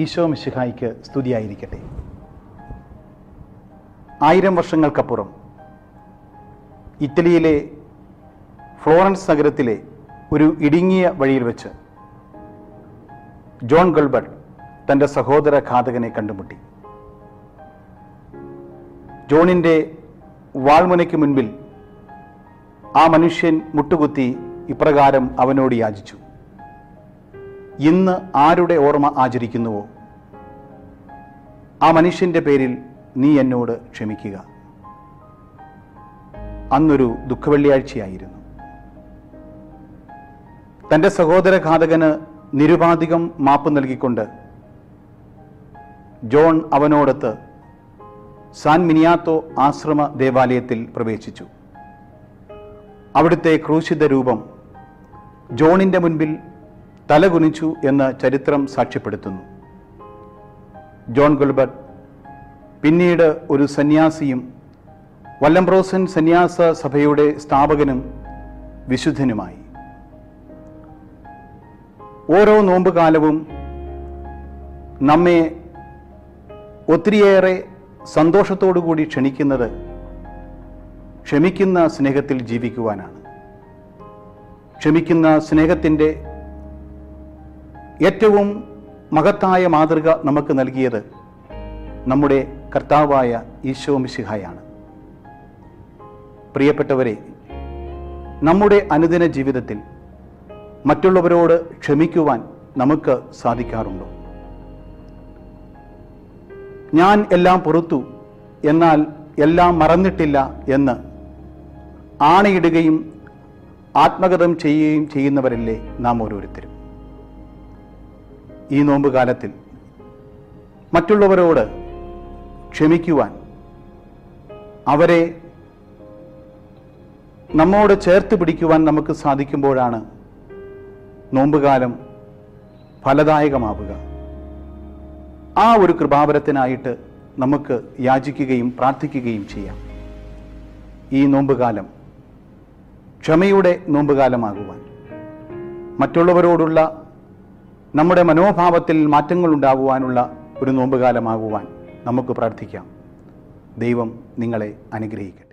ഈശോ മിശിഹായിക്ക് സ്തുതിയായിരിക്കട്ടെ. ആയിരം വർഷങ്ങൾക്കപ്പുറം ഇറ്റലിയിലെ ഫ്ലോറൻസ് നഗരത്തിലെ ഒരു ഇടുങ്ങിയ വഴിയിൽ വെച്ച് ജോൺ ഗൾബർട്ട് തന്റെ സഹോദര ഘാതകനെ കണ്ടുമുട്ടി. ജോണിന്റെ വാൾമുനയ്ക്ക് മുൻപിൽ ആ മനുഷ്യൻ മുട്ടുകുത്തി ഇപ്രകാരം അവനോട് യാചിച്ചു. ഇന്ന് ആരുടെ ഓർമ്മ ആചരിക്കുന്നുവോ? ആ മനുഷ്യന്റെ പേരിൽ നീ എന്നോട് ക്ഷമിക്കുക. അന്നൊരു ദുഃഖവെള്ളിയാഴ്ചയായിരുന്നു. തന്റെ സഹോദര ഘാതകന് നിരുപാധികം മാപ്പ് നൽകിക്കൊണ്ട് ജോൺ അവനോടൊത്ത് സാൻ മിനിയാത്തോ ആശ്രമ ദേവാലയത്തിൽ പ്രവേശിച്ചു. അവിടുത്തെ ക്രൂശിത രൂപം ജോണിന്റെ മുൻപിൽ തലകുനിച്ചു എന്ന് ചരിത്രം സാക്ഷ്യപ്പെടുത്തുന്നു. ജോൺ ഗുൽബർട്ട് പിന്നീട് ഒരു സന്യാസിയും വല്ലംബ്രോസൻ സന്യാസ സഭയുടെ സ്ഥാപകനും വിശുദ്ധനുമായി. ഓരോ നോമ്പുകാലവും നമ്മെ ഒത്തിരിയേറെ സന്തോഷത്തോടുകൂടി ക്ഷണിക്കുന്നത് ക്ഷമിക്കുന്ന സ്നേഹത്തിൽ ജീവിക്കുവാനാണ്. ക്ഷമിക്കുന്ന സ്നേഹത്തിന്റെ ഏറ്റവും മഹത്തായ മാതൃക നമുക്ക് നൽകിയത് നമ്മുടെ കർത്താവായ ഈശോ മിശിഹായാണ്. പ്രിയപ്പെട്ടവരെ നമ്മുടെ അനുദിന ജീവിതത്തിൽ മറ്റുള്ളവരോട് ക്ഷമിക്കുവാൻ നമുക്ക് സാധിക്കാറുണ്ടോ? ഞാൻ എല്ലാം പുറത്തു എന്നാൽ എല്ലാം മറന്നിട്ടില്ല എന്ന് ആണയിടുകയും ആത്മഗതം ചെയ്യുകയും ചെയ്യുന്നവരല്ലേ നാം ഓരോരുത്തരും. ഈ നോമ്പ് കാലത്തിൽ മറ്റുള്ളവരോട് ക്ഷമിക്കുവാൻ അവരെ നമ്മോട് ചേർത്ത് പിടിക്കുവാൻ നമുക്ക് സാധിക്കുമ്പോഴാണ് നോമ്പുകാലം ഫലദായകമാവുക. ആ ഒരു കൃപാവരത്തിനായിട്ട് നമുക്ക് യാചിക്കുകയും പ്രാർത്ഥിക്കുകയും ചെയ്യാം. ഈ നോമ്പുകാലം ക്ഷമയുടെ നോമ്പുകാലമാകുവാൻ മറ്റുള്ളവരോടുള്ള നമ്മുടെ മനോഭാവത്തിൽ മാറ്റങ്ങൾ ഉണ്ടാകുവാനുള്ള ഒരു നോമ്പുകാലമാകുവാൻ നമുക്ക് പ്രാർത്ഥിക്കാം. ദൈവം നിങ്ങളെ അനുഗ്രഹിക്കട്ടെ.